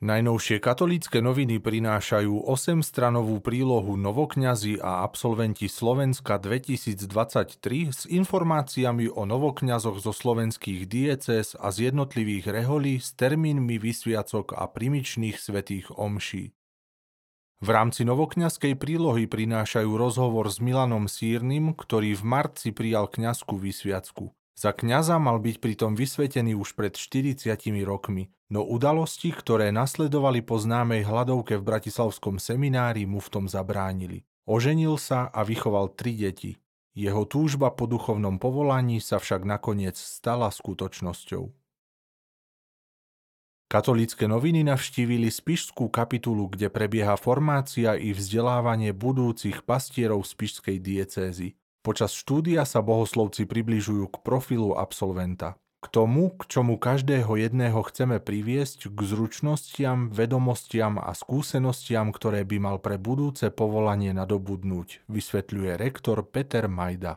Najnovšie katolícke noviny prinášajú 8-stranovú prílohu Novokňazi a absolventi Slovenska 2023 s informáciami o novokňazoch zo slovenských diecéz a z jednotlivých reholí s termínmi vysviacok a primičných svetých omší. V rámci novokňazskej prílohy prinášajú rozhovor s Milanom Sírnym, ktorý v marci prijal kňazskú vysviacku. Za kňaza mal byť pritom vysvetený už pred 40 rokmi, no udalosti, ktoré nasledovali po známej hladovke v Bratislavskom seminári mu v tom zabránili. Oženil sa a vychoval tri deti. Jeho túžba po duchovnom povolaní sa však nakoniec stala skutočnosťou. Katolícke noviny navštívili Spišskú kapitulu, kde prebieha formácia i vzdelávanie budúcich pastierov Spišskej diecézy. Počas štúdia sa bohoslovci približujú k profilu absolventa. K tomu, k čomu každého jedného chceme priviesť, k zručnostiam, vedomostiam a skúsenostiam, ktoré by mal pre budúce povolanie nadobudnúť, vysvetľuje rektor Peter Majda.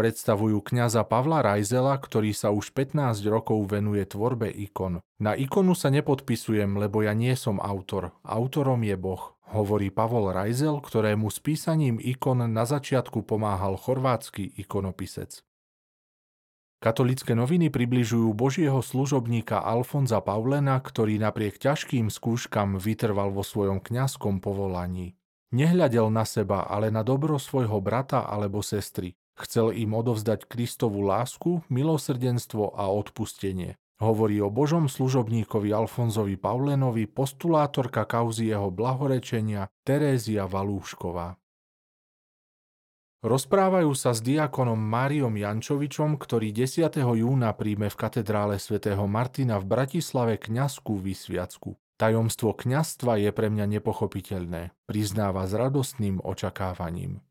Predstavujú kňaza Pavla Rajzela, ktorý sa už 15 rokov venuje tvorbe ikon. Na ikonu sa nepodpisujem, lebo ja nie som autor. Autorom je Boh hovorí Pavol Rajzel, ktorému s písaním ikon na začiatku pomáhal chorvátsky ikonopisec. Katolické noviny približujú božieho služobníka Alfonza Paulena, ktorý napriek ťažkým skúškam vytrval vo svojom kňazskom povolaní. Nehľadel na seba, ale na dobro svojho brata alebo sestry. Chcel im odovzdať Kristovu lásku, milosrdenstvo a odpustenie. Hovorí o božom služobníkovi Alfonzovi Paulenovi postulátorka kauzy jeho blahorečenia Terézia Valúšková. Rozprávajú sa s diakonom Máriom Jančovičom, ktorý 10. júna príjme v katedrále svätého Martina v Bratislave kňazskú vysviacku. Tajomstvo kňazstva je pre mňa nepochopiteľné, priznáva s radostným očakávaním.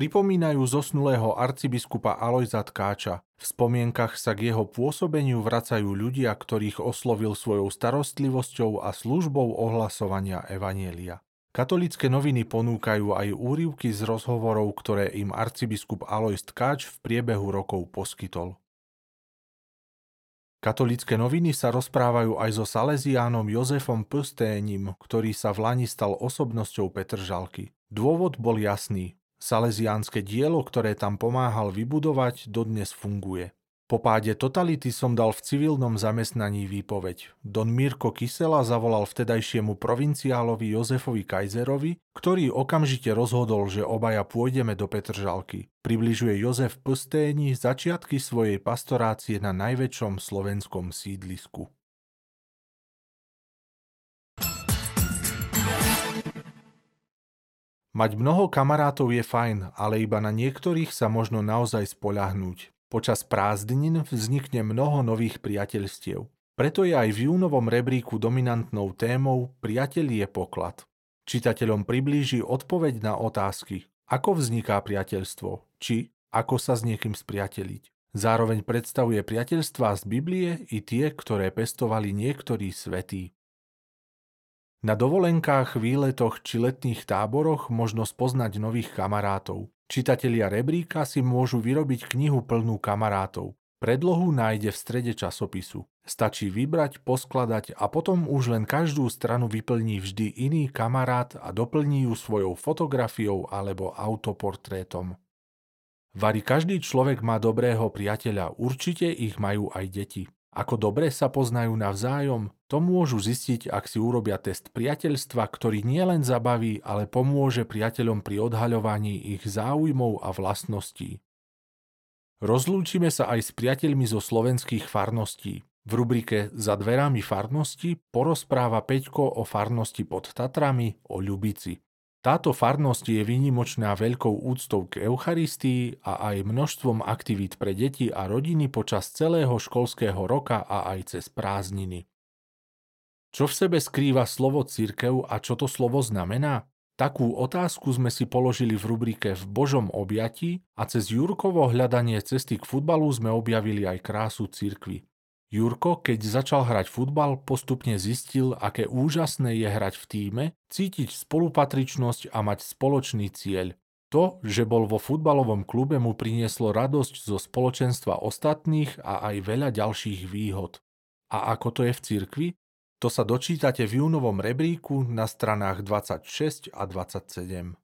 Pripomínajú zosnulého arcibiskupa Alojza Tkáča. V spomienkach sa k jeho pôsobeniu vracajú ľudia, ktorých oslovil svojou starostlivosťou a službou ohlasovania Evanielia. Katolické noviny ponúkajú aj úrivky z rozhovorov, ktoré im arcibiskup Alojz Tkáč v priebehu rokov poskytol. Katolické noviny sa rozprávajú aj so Salesiánom Jozefom Psténim, ktorý sa v Lani stal osobnosťou Petržalky. Dôvod bol jasný. Salesiánske dielo, ktoré tam pomáhal vybudovať, dodnes funguje. Po páde totality som dal v civilnom zamestnaní výpoveď. Don Mirko Kysela zavolal vtedajšiemu provinciálovi Jozefovi Kajzerovi, ktorý okamžite rozhodol, že obaja pôjdeme do Petržalky. Približuje Jozef Psténi začiatky svojej pastorácie na najväčšom slovenskom sídlisku. Mať mnoho kamarátov je fajn, ale iba na niektorých sa možno naozaj spoľahnúť. Počas prázdnin vznikne mnoho nových priateľstiev. Preto je aj v júnovom rebríku dominantnou témou Priateľ je poklad. Čitateľom priblíži odpoveď na otázky, ako vzniká priateľstvo, či ako sa s niekým spriateliť. Zároveň predstavuje priateľstvá z Biblie i tie, ktoré pestovali niektorí svetí. Na dovolenkách, výletoch či letných táboroch možno spoznať nových kamarátov. Čitatelia rebríka si môžu vyrobiť knihu plnú kamarátov. Predlohu nájde v strede časopisu. Stačí vybrať, poskladať a potom už len každú stranu vyplní vždy iný kamarát a doplní ju svojou fotografiou alebo autoportrétom. Vari každý človek má dobrého priateľa, určite ich majú aj deti. Ako dobre sa poznajú navzájom, to môžu zistiť, ak si urobia test priateľstva, ktorý nielen zabaví, ale pomôže priateľom pri odhaľovaní ich záujmov a vlastností. Rozlúčime sa aj s priateľmi zo slovenských farností. V rubrike Za dverami farnosti porozpráva Peťko o farnosti pod Tatrami, o Ľubici. Táto farnosť je výnimočná veľkou úctou k Eucharistii a aj množstvom aktivít pre deti a rodiny počas celého školského roka a aj cez prázdniny. Čo v sebe skrýva slovo církev a čo to slovo znamená? Takú otázku sme si položili v rubrike V Božom objatí a cez Jurkovo hľadanie cesty k futbalu sme objavili aj krásu církvy. Jurko, keď začal hrať futbal, postupne zistil, aké úžasné je hrať v tíme, cítiť spolupatričnosť a mať spoločný cieľ. To, že bol vo futbalovom klube mu prinieslo radosť zo spoločenstva ostatných a aj veľa ďalších výhod. A ako to je v cirkvi? To sa dočítate v júnovom rebríku na stranách 26 a 27.